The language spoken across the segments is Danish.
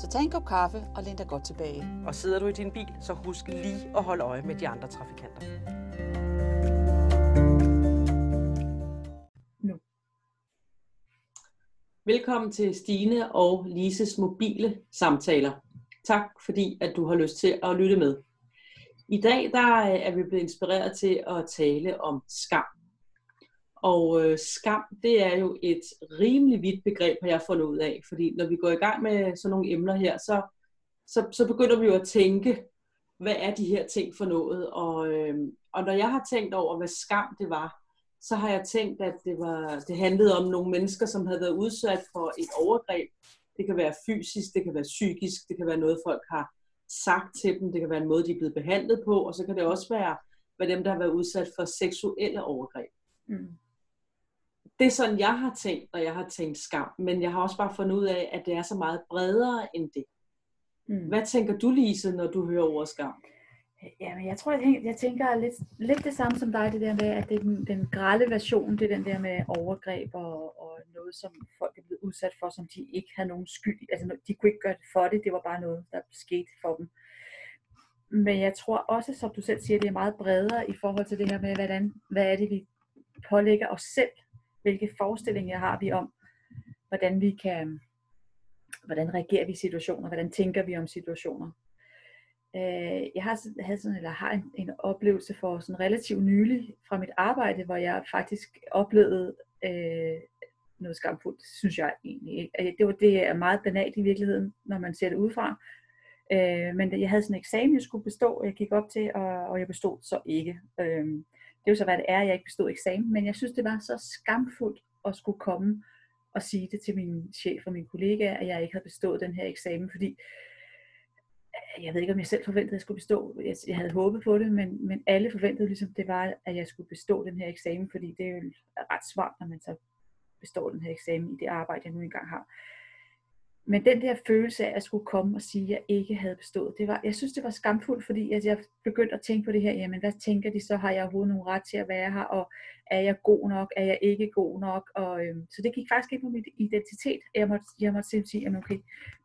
Så tag en kop kaffe og læn dig godt tilbage. Og sidder du i din bil, så husk lige at holde øje med de andre trafikanter. Nu. Velkommen til Stine og Lises mobile samtaler. Tak fordi, at du har lyst til at lytte med. I dag der er vi blevet inspireret til at tale om skam. Og øh, skam, det er jo et rimelig vidt begreb, har jeg fundet ud af. Fordi når vi går i gang med sådan nogle emner her, så, så, så begynder vi jo at tænke, hvad er de her ting for noget? Og, øh, og når jeg har tænkt over, hvad skam det var, så har jeg tænkt, at det, var, det handlede om nogle mennesker, som havde været udsat for et overgreb. Det kan være fysisk, det kan være psykisk, det kan være noget, folk har sagt til dem, det kan være en måde, de er blevet behandlet på, og så kan det også være, hvad dem, der har været udsat for seksuelle overgreb. Mm det er sådan, jeg har tænkt, når jeg har tænkt skam. Men jeg har også bare fundet ud af, at det er så meget bredere end det. Mm. Hvad tænker du, Lise, når du hører ordet skam? Jamen, jeg tror, jeg tænker, jeg tænker lidt, lidt det samme som dig, det der med, at det er den, den grælde version, det er den der med overgreb og, og noget, som folk er blevet udsat for, som de ikke havde nogen skyld Altså, de kunne ikke gøre det for det, det var bare noget, der skete for dem. Men jeg tror også, som du selv siger, det er meget bredere i forhold til det her med, hvordan, hvad er det, vi pålægger os selv hvilke forestillinger har vi om, hvordan vi kan, hvordan reagerer vi i situationer, hvordan tænker vi om situationer. Øh, jeg har, havde sådan, eller har en, en oplevelse for sådan relativt nylig fra mit arbejde, hvor jeg faktisk oplevede øh, noget skamfuldt, synes jeg egentlig. Øh, det, var, det er meget banalt i virkeligheden, når man ser det udefra. Øh, men jeg havde sådan en eksamen, jeg skulle bestå, og jeg gik op til, og, og jeg bestod så ikke. Øh, det er jo så, hvad det er, jeg ikke bestod eksamen, men jeg synes, det var så skamfuldt at skulle komme og sige det til min chef og min kollega, at jeg ikke havde bestået den her eksamen, fordi øh, jeg ved ikke, om jeg selv forventede, at jeg skulle bestå. Jeg, jeg havde håbet på det, men, men alle forventede ligesom, det var, at jeg skulle bestå den her eksamen, fordi det er jo ret svært, når man så består den her eksamen i det arbejde, jeg nu engang har. Men den der følelse af at skulle komme og sige, at jeg ikke havde bestået, det var, jeg synes, det var skamfuldt, fordi at jeg begyndte at tænke på det her, jamen hvad tænker de så, har jeg overhovedet nogen ret til at være her, og er jeg god nok, er jeg ikke god nok, og øhm, så det gik faktisk ikke på min identitet. Jeg måtte, jeg måtte simpelthen sige, jamen okay,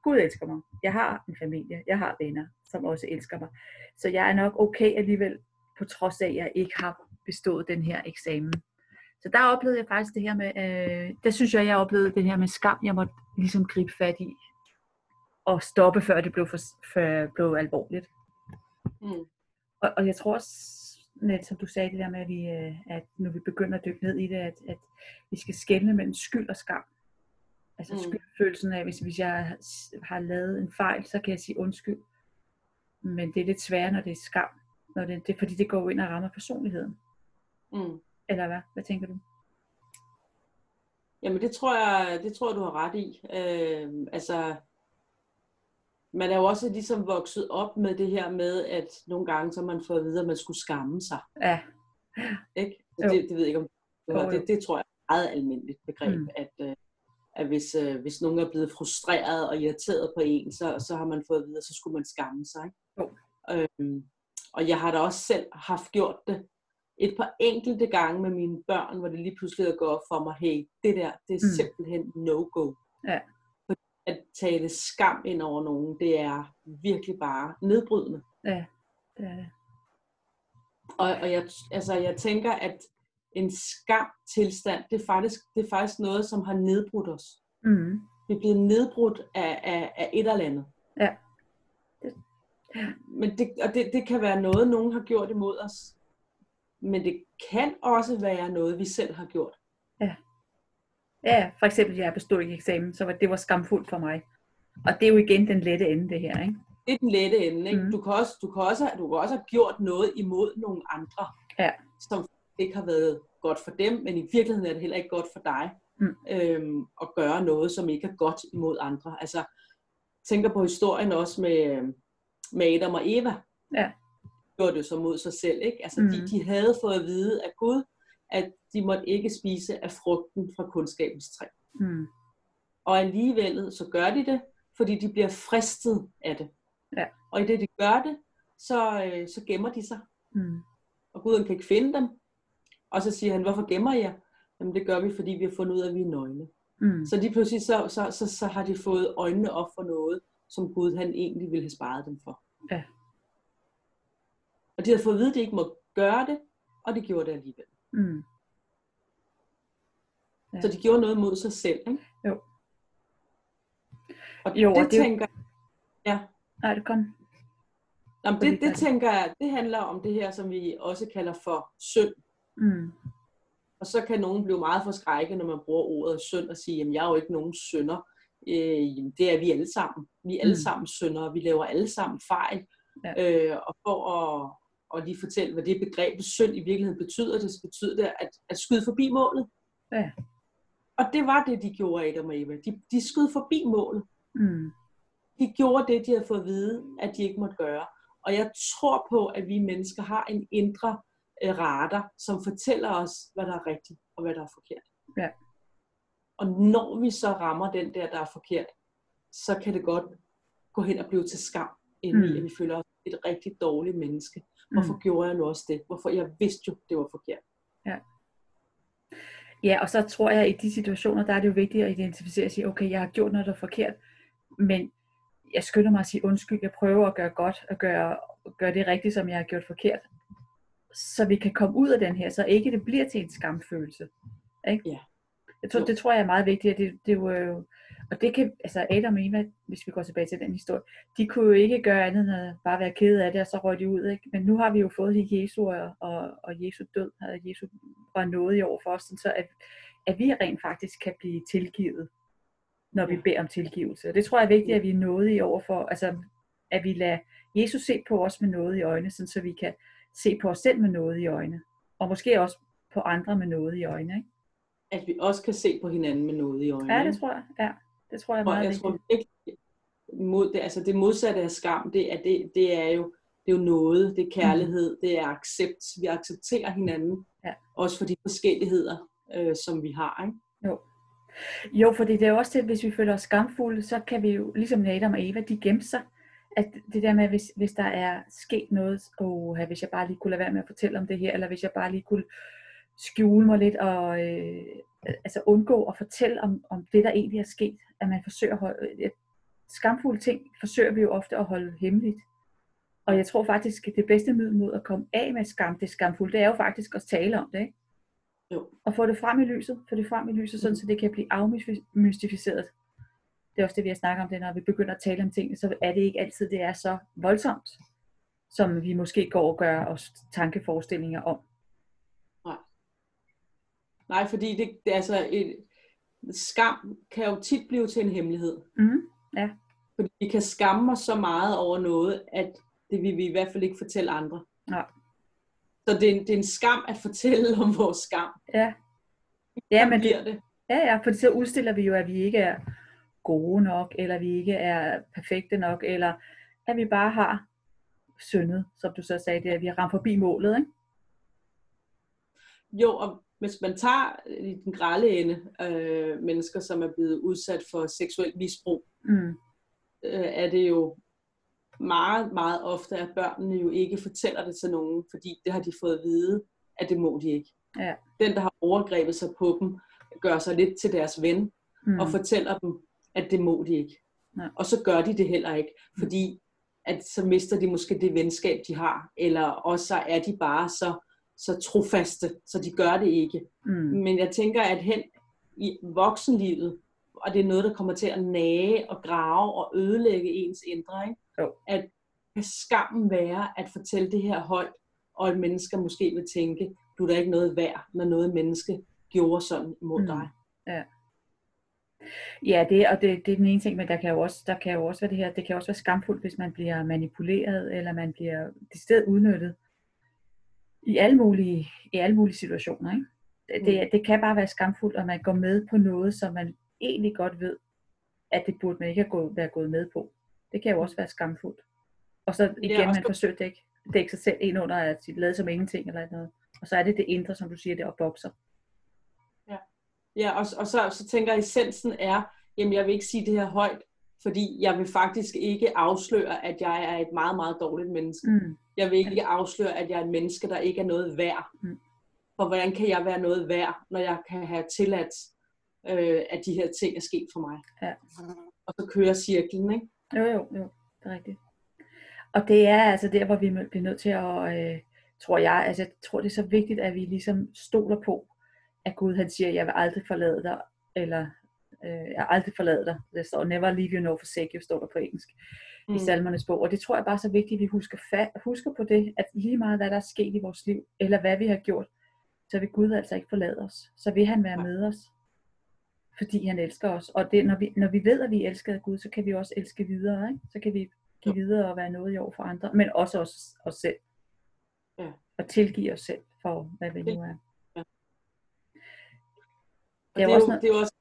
Gud elsker mig, jeg har en familie, jeg har venner, som også elsker mig, så jeg er nok okay alligevel, på trods af, at jeg ikke har bestået den her eksamen. Så der oplevede jeg faktisk det her med, øh, der synes jeg, jeg oplevede det her med skam, jeg måtte ligesom gribe fat i og stoppe, før det blev, for, for, blev alvorligt. Mm. Og, og jeg tror også, net, som du sagde det der med, at, vi, øh, at når vi begynder at dykke ned i det, at, at vi skal skelne mellem skyld og skam. Altså mm. skyldfølelsen af, hvis, hvis jeg har lavet en fejl, så kan jeg sige undskyld. Men det er lidt sværere, når det er skam. Når det, det fordi, det går ind og rammer personligheden. Mm. Eller hvad? Hvad tænker du? Jamen det tror jeg, det tror jeg, du har ret i. Øh, altså, man er jo også ligesom vokset op med det her med, at nogle gange så man fået at vide, at man skulle skamme sig. Ja. Ikke? Det, det ved jeg ikke om det, det, det tror jeg er et meget almindeligt begreb, mm. at, øh, at hvis, øh, hvis nogen er blevet frustreret og irriteret på en, så, så har man fået at vide, at så skulle man skamme sig. Ikke? Jo. Øhm, og jeg har da også selv haft gjort det et par enkelte gange med mine børn, hvor det lige pludselig er gået op for mig, hey, det der, det er mm. simpelthen no-go. Ja. At tale skam ind over nogen, det er virkelig bare nedbrydende. Ja, det er det. Og, og jeg, altså, jeg tænker, at en skam tilstand, det er faktisk, det er faktisk noget, som har nedbrudt os. Mm. Vi er blevet nedbrudt af, af, af et eller andet. Ja. Det. Men det, og det, det kan være noget, nogen har gjort imod os, men det kan også være noget, vi selv har gjort. Ja. Ja, for eksempel, jeg bestod ikke eksamen, så det var skamfuldt for mig. Og det er jo igen den lette ende, det her, ikke? Det er den lette ende, ikke? Mm. Du, kan også, du, kan også, du kan også have gjort noget imod nogle andre, ja. som ikke har været godt for dem, men i virkeligheden er det heller ikke godt for dig mm. øhm, at gøre noget, som ikke er godt imod andre. Altså, tænker på historien også med, med Adam og Eva, Ja. Gjorde det så mod sig selv. Ikke? Altså, mm. de, de havde fået at vide af Gud, at de måtte ikke spise af frugten fra kundskabens træ. Mm. Og alligevel så gør de det, fordi de bliver fristet af det. Ja. Og i det de gør det, så, øh, så gemmer de sig. Mm. Og Gud kan ikke finde dem. Og så siger han, hvorfor gemmer I jer? Jamen det gør vi, fordi vi har fundet ud af, at vi er nøgne. Mm. Så lige pludselig så, så, så, så har de fået øjnene op for noget, som Gud han egentlig ville have sparet dem for. Ja. Og de havde fået at vide, at de ikke må gøre det, og de gjorde det alligevel. Mm. Ja. Så de gjorde noget mod sig selv. Ikke? Jo. Og Jo, det, og det det- tænker ja. Nej, det kom. Jamen, det, det tænker jeg, det handler om det her, som vi også kalder for synd. Mm. Og så kan nogen blive meget forskrækket, når man bruger ordet synd og sige, jamen jeg er jo ikke nogen synder. Øh, jamen, det er vi alle sammen. Vi er alle Mm. sammen syndere. Vi laver alle sammen fejl. Ja. Øh, og for at, at lige fortælle, hvad det begreb synd i virkeligheden betyder, det betyder det at, at skyde forbi målet. Ja. Og det var det, de gjorde, Adam og Eva. De, de skød forbi målet. Mm. De gjorde det, de havde fået at vide, at de ikke måtte gøre. Og jeg tror på, at vi mennesker har en indre øh, radar, som fortæller os, hvad der er rigtigt og hvad der er forkert. Ja. Og når vi så rammer den der, der er forkert, så kan det godt gå hen og blive til skam, inden. Mm. at vi føler os et rigtig dårligt menneske. Hvorfor Mm. gjorde jeg nu også det? Hvorfor? Jeg vidste jo, det var forkert. Ja, og så tror jeg, at i de situationer, der er det jo vigtigt at identificere og sige, okay, jeg har gjort noget, der er forkert, men jeg skynder mig at sige undskyld, jeg prøver at gøre godt, og gøre, gøre det rigtigt, som jeg har gjort forkert, så vi kan komme ud af den her, så ikke det bliver til en skamfølelse. Ikke? Ja. Jeg tror, Jo. det tror jeg er meget vigtigt, at det, det er jo, og det kan, altså Adam og Eva, hvis vi går tilbage til den historie, de kunne jo ikke gøre andet end at bare være kede af det, og så røg de ud. Ikke? Men nu har vi jo fået Jesu og, og, og Jesu død, og Jesu var noget i år for os, så at, at vi rent faktisk kan blive tilgivet, når vi beder om tilgivelse. Og det tror jeg er vigtigt, at vi er noget i over for, altså at vi lader Jesus se på os med noget i øjnene, sådan så vi kan se på os selv med noget i øjnene. Og måske også på andre med noget i øjnene. Ikke? At vi også kan se på hinanden med noget i øjnene. Ja, det tror jeg. Ja, det tror jeg er Og meget jeg vigtigt. tror virkelig, mod det, altså det modsatte af skam, det er, det, det er jo det er jo noget, det er kærlighed, det er accept. Vi accepterer hinanden, Mm. Ja. også for de forskelligheder, øh, som vi har. Ikke? Jo. Jo, fordi det er jo også til, at hvis vi føler os skamfulde, så kan vi jo, ligesom Adam og Eva, de gemte sig. At det der med, hvis, hvis der er sket noget, oh, hvis jeg bare lige kunne lade være med at fortælle om det her, eller hvis jeg bare lige kunne skjule mig lidt, og øh, altså undgå at fortælle om, om det, der egentlig er sket, at man forsøger at holde, øh, skamfulde ting forsøger vi jo ofte at holde hemmeligt. Og jeg tror faktisk, at det bedste middel mod at komme af med skam, det skamfulde, det er jo faktisk at tale om det, ikke? Jo. Og få det frem i lyset, få det frem i lyset, sådan, så det kan blive afmystificeret. Det er også det, vi har snakket om, det når vi begynder at tale om tingene, så er det ikke altid, det er så voldsomt, som vi måske går og gør os tankeforestillinger om. Nej, fordi det, det er altså et, skam kan jo tit blive til en hemmelighed. Mm. Fordi vi kan skamme os så meget over noget, at det vil vi i hvert fald ikke fortælle andre. Nej. Så det er, en, det er en skam at fortælle om vores skam. Ja. Ja, men det, det. ja, ja, for så udstiller vi jo, at vi ikke er gode nok, eller vi ikke er perfekte nok, eller at vi bare har syndet, som du så sagde, det er, at vi har ramt forbi målet, ikke? Jo, og hvis man tager i den grælde ende øh, mennesker, som er blevet udsat for seksuelt misbrug, Mm. øh, er det jo meget, meget ofte, at børnene jo ikke fortæller det til nogen, fordi det har de fået at vide, at det må de ikke. Ja. Den, der har overgrebet sig på dem, gør sig lidt til deres ven, Mm. og fortæller dem, at det må de ikke. Nej. Og så gør de det heller ikke, fordi at så mister de måske det venskab, de har, eller også så er de bare så, så trofaste, så de gør det ikke. Mm. Men jeg tænker, at hen i voksenlivet, og det er noget, der kommer til at nage og grave og ødelægge ens indre, ikke? Jo. at kan skammen være at fortælle det her højt, og at mennesker måske vil tænke, du er da ikke noget værd, når noget menneske gjorde sådan imod Mm. dig. Ja, det, og det, det er den ene ting, men der kan jo også, der kan jo også være det her, det kan også være skamfuldt, hvis man bliver manipuleret, eller man bliver decideret udnyttet i alle mulige, i alle mulige situationer. Ikke? Det, Mm. det, det kan bare være skamfuldt, at man går med på noget, som man egentlig godt ved, at det burde man ikke have gået, være gået med på. Det kan jo også være skamfuldt. Og så igen, ja, man forsøger at dække, dække sig selv ind under at lade som ingenting eller noget. Og så er det det indre, som du siger, der bokser. Ja, ja og, og så, så tænker jeg, essensen er, jamen jeg vil ikke sige det her højt, fordi jeg vil faktisk ikke afsløre, at jeg er et meget, meget dårligt menneske. Mm. Jeg vil ikke afsløre, at jeg er et menneske, der ikke er noget værd. Mm. For hvordan kan jeg være noget værd, når jeg kan have tilladt, øh, at de her ting er sket for mig? Ja. Og så kører cirklen, ikke? Jo, jo, jo. Det er rigtigt. Og det er altså der, hvor vi bliver nødt til at, øh, tror jeg, altså jeg tror det er så vigtigt, at vi ligesom stoler på, at Gud han siger, jeg vil aldrig forlade dig, eller øh, jeg vil aldrig forlade dig. Det står, never leave you nor forsake you, står der på engelsk mm. i salmernes bog. Og det tror jeg bare er så vigtigt, at vi husker, fa- husker på det, at lige meget hvad der er sket i vores liv, eller hvad vi har gjort, så vil Gud altså ikke forlade os. Så vil han være med os, fordi han elsker os. Og det, når, vi, når vi ved, at vi elsker af Gud, så kan vi også elske videre. Ikke? Så kan vi give videre og være noget i år for andre, men også os, os selv. Ja. Og tilgive os selv for, hvad vi nu er. Ja. Det er, det, er også jo, noget... det er også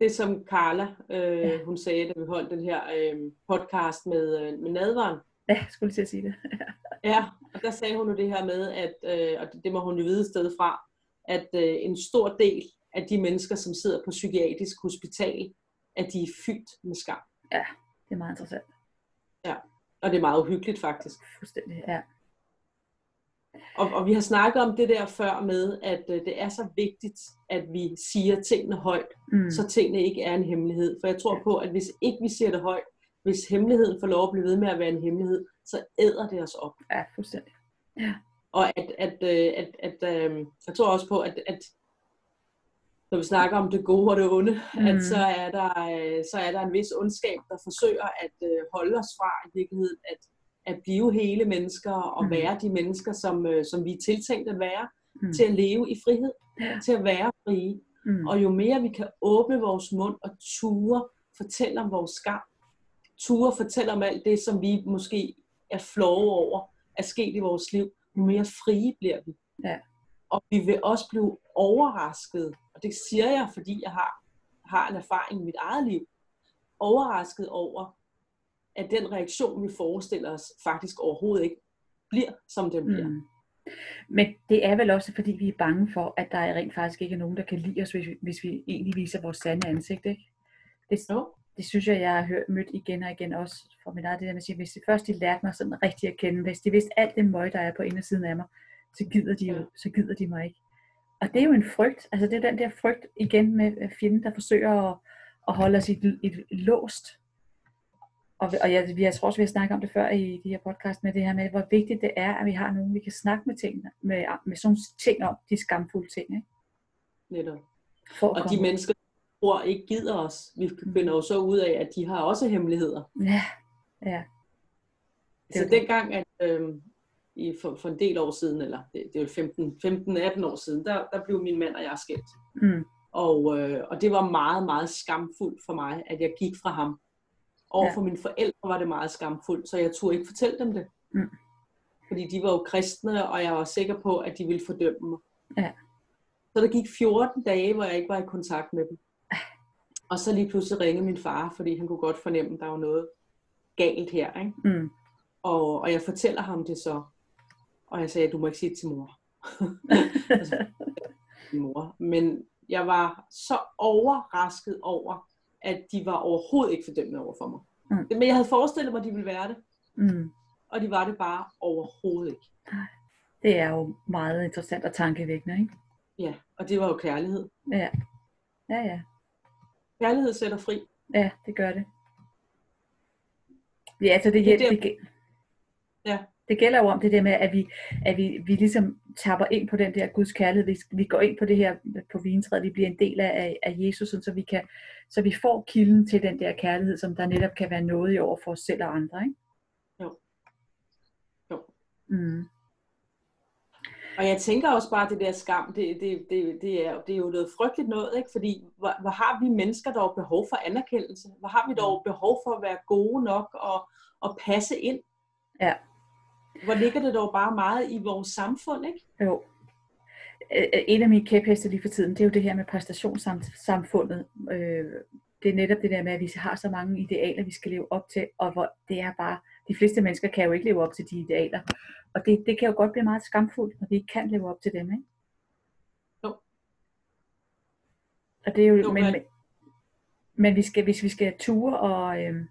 det, som Carla, øh, ja. hun sagde, da vi holdt den her øh, podcast med, øh, med nadvaren. Ja, skulle til at sige det. ja, og der sagde hun jo det her med, at, øh, og det må hun jo vide sted fra, at øh, en stor del af de mennesker, som sidder på psykiatrisk hospital, at de er fyldt med skam. Ja, det er meget interessant. Ja, og det er meget uhyggeligt faktisk. Fuldstændig, ja. Og, og vi har snakket om det der før med, at øh, det er så vigtigt, at vi siger tingene højt, mm. så tingene ikke er en hemmelighed. For jeg tror på, at hvis ikke vi siger det højt, hvis hemmeligheden får lov at blive ved med at være en hemmelighed, så æder det os op. Ja, fuldstændig. Ja. Og at, at, øh, at, at, øh, jeg tror også på, at, at når vi snakker om det gode og det onde, mm. at så er, der, øh, så er der en vis ondskab, der forsøger at øh, holde os fra i virkeligheden at, at blive hele mennesker og mm. være de mennesker, som, øh, som vi er tiltænkt at være, mm. til at leve i frihed, ja. til at være frie. Mm. Og jo mere vi kan åbne vores mund og ture fortælle om vores skam, ture fortælle om alt det, som vi måske er flove over, er sket i vores liv, jo mere frie bliver vi. Ja. Og vi vil også blive overrasket, og det siger jeg, fordi jeg har, har en erfaring i mit eget liv, overrasket over, at den reaktion, vi forestiller os, faktisk overhovedet ikke bliver, som den bliver. Mm. Men det er vel også, fordi vi er bange for, at der er rent faktisk ikke er nogen, der kan lide os, hvis vi, hvis vi egentlig viser vores sande ansigt. Ikke? Det, no. det synes jeg, jeg har hørt, mødt igen og igen også fra min eget det der med at sige, hvis de først de lærte mig sådan rigtig at kende, hvis de vidste alt det møg, der er på indersiden af mig, så gider de, jo, så gider de mig ikke. Og det er jo en frygt, altså det er den der frygt igen med fjenden, der forsøger at, at holde os i et, et låst. Og, og jeg, jeg tror også, vi har snakket om det før i de her podcast, med det her med, hvor vigtigt det er, at vi har nogen, vi kan snakke med, ting, med, med sådan ting om, de skamfulde ting. Ikke? Netop. For og de mennesker, der tror ikke gider os, vi mm. finder jo så ud af, at de har også hemmeligheder. Ja, ja. Det så dengang, at, øh, i, for, for en del år siden, eller det, det er jo 15-18 år siden, der, der blev min mand og jeg skilt. Mm. Og, øh, og det var meget, meget skamfuldt for mig, at jeg gik fra ham. Og ja. for mine forældre var det meget skamfuldt, så jeg turde ikke fortælle dem det. Mm. Fordi de var jo kristne, og jeg var sikker på, at de ville fordømme mig. Ja. Så der gik 14 dage, hvor jeg ikke var i kontakt med dem. Og så lige pludselig ringede min far, fordi han kunne godt fornemme, at der var noget galt her. Ikke? Mm. Og, og jeg fortæller ham det så. Og jeg sagde, du må ikke sige det til mor. mor. Men jeg var så overrasket over, at de var overhovedet ikke fordømmende over for mig. Mm. Men jeg havde forestillet mig, at de ville være det. Mm. Og de var det bare overhovedet ikke. Det er jo meget interessant og tankevækkende, ikke? Ja, og det var jo kærlighed. Ja, ja, ja. Kærlighed sætter fri. Ja, det gør det. Ja, så det, det, det, det, ja det gælder jo om det der med, at vi, at vi, vi ligesom tapper ind på den der Guds kærlighed. Vi, vi går ind på det her på vintræet, vi bliver en del af, af Jesus, så vi, kan, så vi får kilden til den der kærlighed, som der netop kan være noget i over for os selv og andre. Ikke? Jo. Jo. Mm. Og jeg tænker også bare, at det der skam, det, det, det, det, er, det er jo noget frygteligt noget, ikke? fordi hvor, hvor har vi mennesker dog behov for anerkendelse? Hvor har vi dog behov for at være gode nok og, og passe ind? Ja. Hvor ligger det dog bare meget i vores samfund, ikke? Jo. En af mine kæpheste lige for tiden, det er jo det her med præstationssamfundet. Øh, det er netop det der med, at vi har så mange idealer, vi skal leve op til, og hvor det er bare de fleste mennesker kan jo ikke leve op til de idealer. Og det, det kan jo godt blive meget skamfuldt, når vi ikke kan leve op til dem, ikke? Jo. Og det er jo, jo men, men, men vi skal, hvis vi skal ture og, øhm,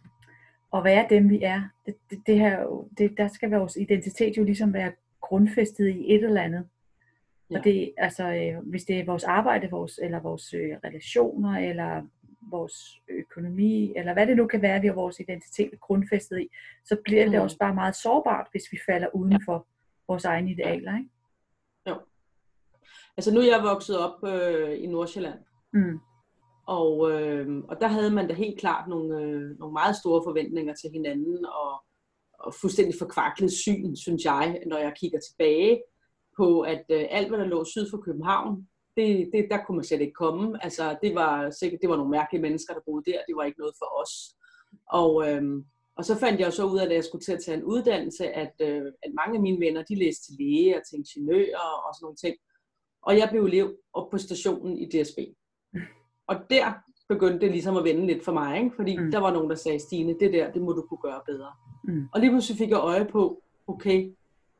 og være dem, vi er, det, det, det her, det, der skal vores identitet jo ligesom være grundfæstet i et eller andet. Ja. Og det, altså, øh, hvis det er vores arbejde, vores, eller vores øh, relationer, eller vores økonomi, eller hvad det nu kan være, vi har vores identitet grundfæstet i, så bliver mm. det også bare meget sårbart, hvis vi falder uden for vores egne idealer. Ikke? Jo. Altså nu er jeg vokset op øh, i Nordsjælland. Mm. Og, øh, og der havde man da helt klart nogle, øh, nogle meget store forventninger til hinanden, og, og fuldstændig forkvaklet syn, synes jeg, når jeg kigger tilbage på, at øh, alt, hvad der lå syd for København, det, det, der kunne man slet ikke komme. Altså, det var sikkert, det var nogle mærkelige mennesker, der boede der. Det var ikke noget for os. Og, øhm, og så fandt jeg så ud af, at jeg skulle til at tage en uddannelse, at, øh, at mange af mine venner, de læste til læge og til ingeniører og sådan nogle ting. Og jeg blev elev op på stationen i DSB. Og der begyndte det ligesom at vende lidt for mig, ikke? fordi mm. der var nogen, der sagde, Stine, det der, det må du kunne gøre bedre. Mm. Og lige pludselig fik jeg øje på, okay,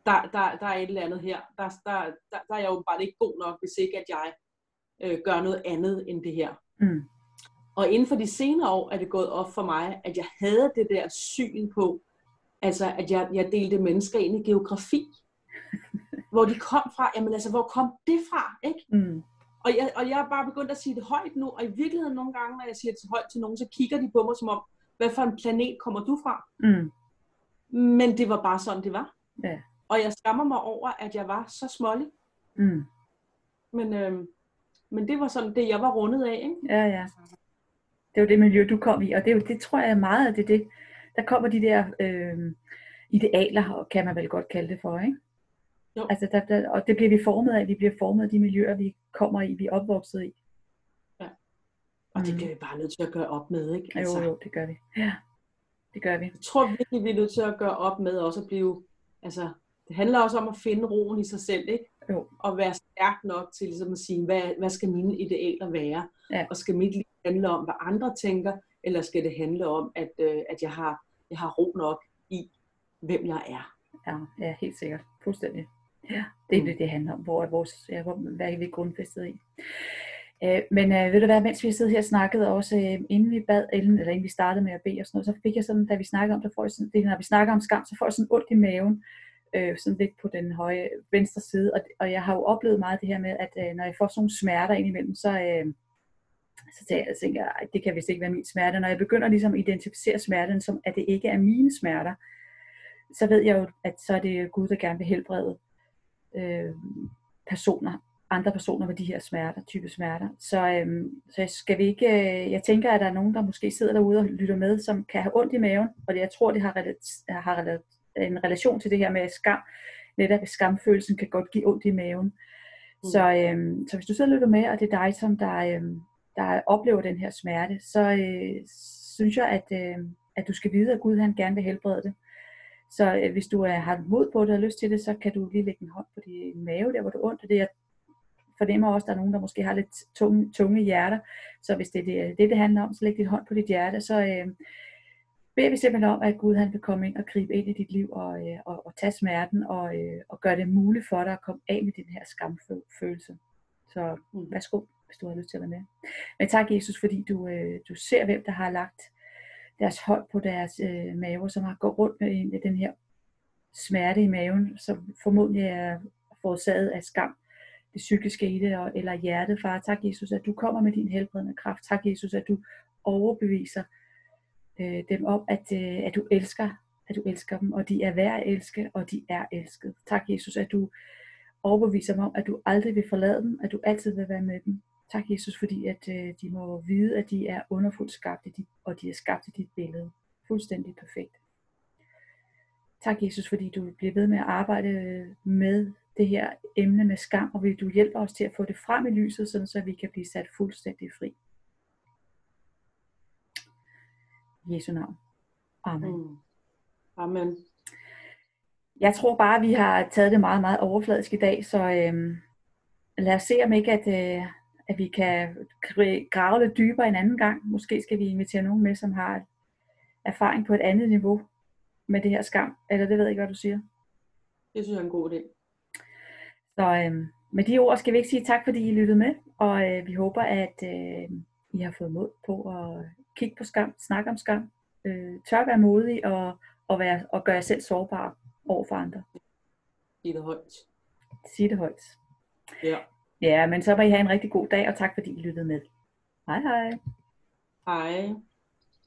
der, der, der er et eller andet her. Der, der, der, der er jeg jo bare ikke god nok, hvis ikke at jeg øh, gør noget andet end det her. Mm. Og inden for de senere år er det gået op for mig, at jeg havde det der syn på, altså at jeg, jeg delte mennesker ind i geografi. hvor de kom fra, jamen altså, hvor kom det fra, ikke? Mm. Og, jeg, og jeg er bare begyndt at sige det højt nu, og i virkeligheden nogle gange, når jeg siger det højt til nogen, så kigger de på mig som om, hvad for en planet kommer du fra? Mm. Men det var bare sådan, det var. Ja. Og jeg skammer mig over, at jeg var så smålig. Mm. Men, øh, men det var sådan det, jeg var rundet af. Ikke? Ja, ja. Det var det miljø, du kom i. Og det, er det tror jeg er meget af det, det. Der kommer de der øh, idealer, kan man vel godt kalde det for, ikke? Jo. Altså, der, der, og det bliver vi formet af. Vi bliver formet af de miljøer, vi kommer i, vi er opvokset i. Ja. Og mm. det bliver vi bare nødt til at gøre op med, ikke? Altså, jo, jo, det gør vi. Ja, det gør vi. Jeg tror virkelig, vi er nødt til at gøre op med også at blive, altså, det handler også om at finde roen i sig selv, ikke? Jo. Og være stærk nok til ligesom at sige, hvad, hvad skal mine idealer være? Ja. Og skal mit liv handle om, hvad andre tænker, eller skal det handle om, at, øh, at jeg, har, jeg har ro nok i, hvem jeg er? Ja, ja helt sikkert. Fuldstændig. Ja, det er mm. det, det handler om. Hvor er vores, ja, hvor, hvad er vi grundfæstet i? Øh, men øh, ved du hvad, mens vi har siddet her og snakket, også øh, inden vi bad Ellen, eller inden vi startede med at bede og sådan noget, så fik jeg sådan, da vi snakkede om det, får jeg sådan, det, når vi snakker om skam, så får jeg sådan ondt i maven, øh, sådan lidt på den høje venstre side. Og, og jeg har jo oplevet meget det her med, at øh, når jeg får sådan nogle smerter indimellem, så, øh, så tænker jeg, at det kan vist ikke være min smerte. Når jeg begynder ligesom at identificere smerten som, at det ikke er mine smerter, så ved jeg jo, at så er det Gud, der gerne vil helbrede øh, personer, andre personer med de her smerter, type smerter. Så, øh, så skal vi ikke, øh, jeg tænker, at der er nogen, der måske sidder derude og lytter med, som kan have ondt i maven, og det, jeg tror, det har, relat, har relat, en relation til det her med skam. Netop skamfølelsen kan godt give ondt i maven. Mm. Så, øhm, så hvis du sidder og lytter med, og det er dig, som der, øhm, der oplever den her smerte, så øh, synes jeg, at, øh, at du skal vide, at Gud han gerne vil helbrede det. Så øh, hvis du er, har mod på det og lyst til det, så kan du lige lægge en hånd på din mave, der hvor du er ondt. Og det jeg fornemmer også, at der er nogen, der måske har lidt tunge, tunge hjerter. Så hvis det er det, det, det handler om, så læg din hånd på dit hjerte. Så, øh, beder vi simpelthen om, at Gud han vil komme ind og gribe ind i dit liv og, øh, og, og tage smerten og, øh, og gøre det muligt for dig at komme af med den her skamfølelse. Så mm. værsgo, hvis du har lyst til at være med. Men tak Jesus, fordi du, øh, du ser, hvem der har lagt deres hånd på deres øh, mave, som har gået rundt med den her smerte i maven, som formodentlig er forårsaget af skam, det psykiske i det, eller hjertet, far. Tak Jesus, at du kommer med din helbredende kraft. Tak Jesus, at du overbeviser øh, dem om, at, øh, at du elsker, at du elsker dem, og de er værd at elske, og de er elsket. Tak Jesus, at du overbeviser dem om, at du aldrig vil forlade dem, at du altid vil være med dem. Tak Jesus, fordi at øh, de må vide, at de er underfuldt skabte, og de er skabt i dit billede. Fuldstændig perfekt. Tak Jesus, fordi du bliver ved med at arbejde med det her emne med skam, og vil du hjælpe os til at få det frem i lyset, så vi kan blive sat fuldstændig fri. I Jesu navn. Amen. Mm. Amen. Jeg tror bare, at vi har taget det meget, meget overfladisk i dag, så øhm, lad os se om ikke, at, øh, at vi kan grave lidt dybere en anden gang. Måske skal vi invitere nogen med, som har erfaring på et andet niveau. med det her skam. Eller det ved jeg ikke, hvad du siger. Det synes jeg er en god idé. Så øh, med de ord skal vi ikke sige tak, fordi I lyttede med. Og øh, vi håber, at øh, I har fået mod på at kigge på skam, snakke om skam, øh, tør være modig og, og, være, og gøre jer selv sårbare over for andre. Sige det højt. Sige det højt. Ja. Ja, men så må I have en rigtig god dag, og tak fordi I lyttede med. Hej hej. Hej.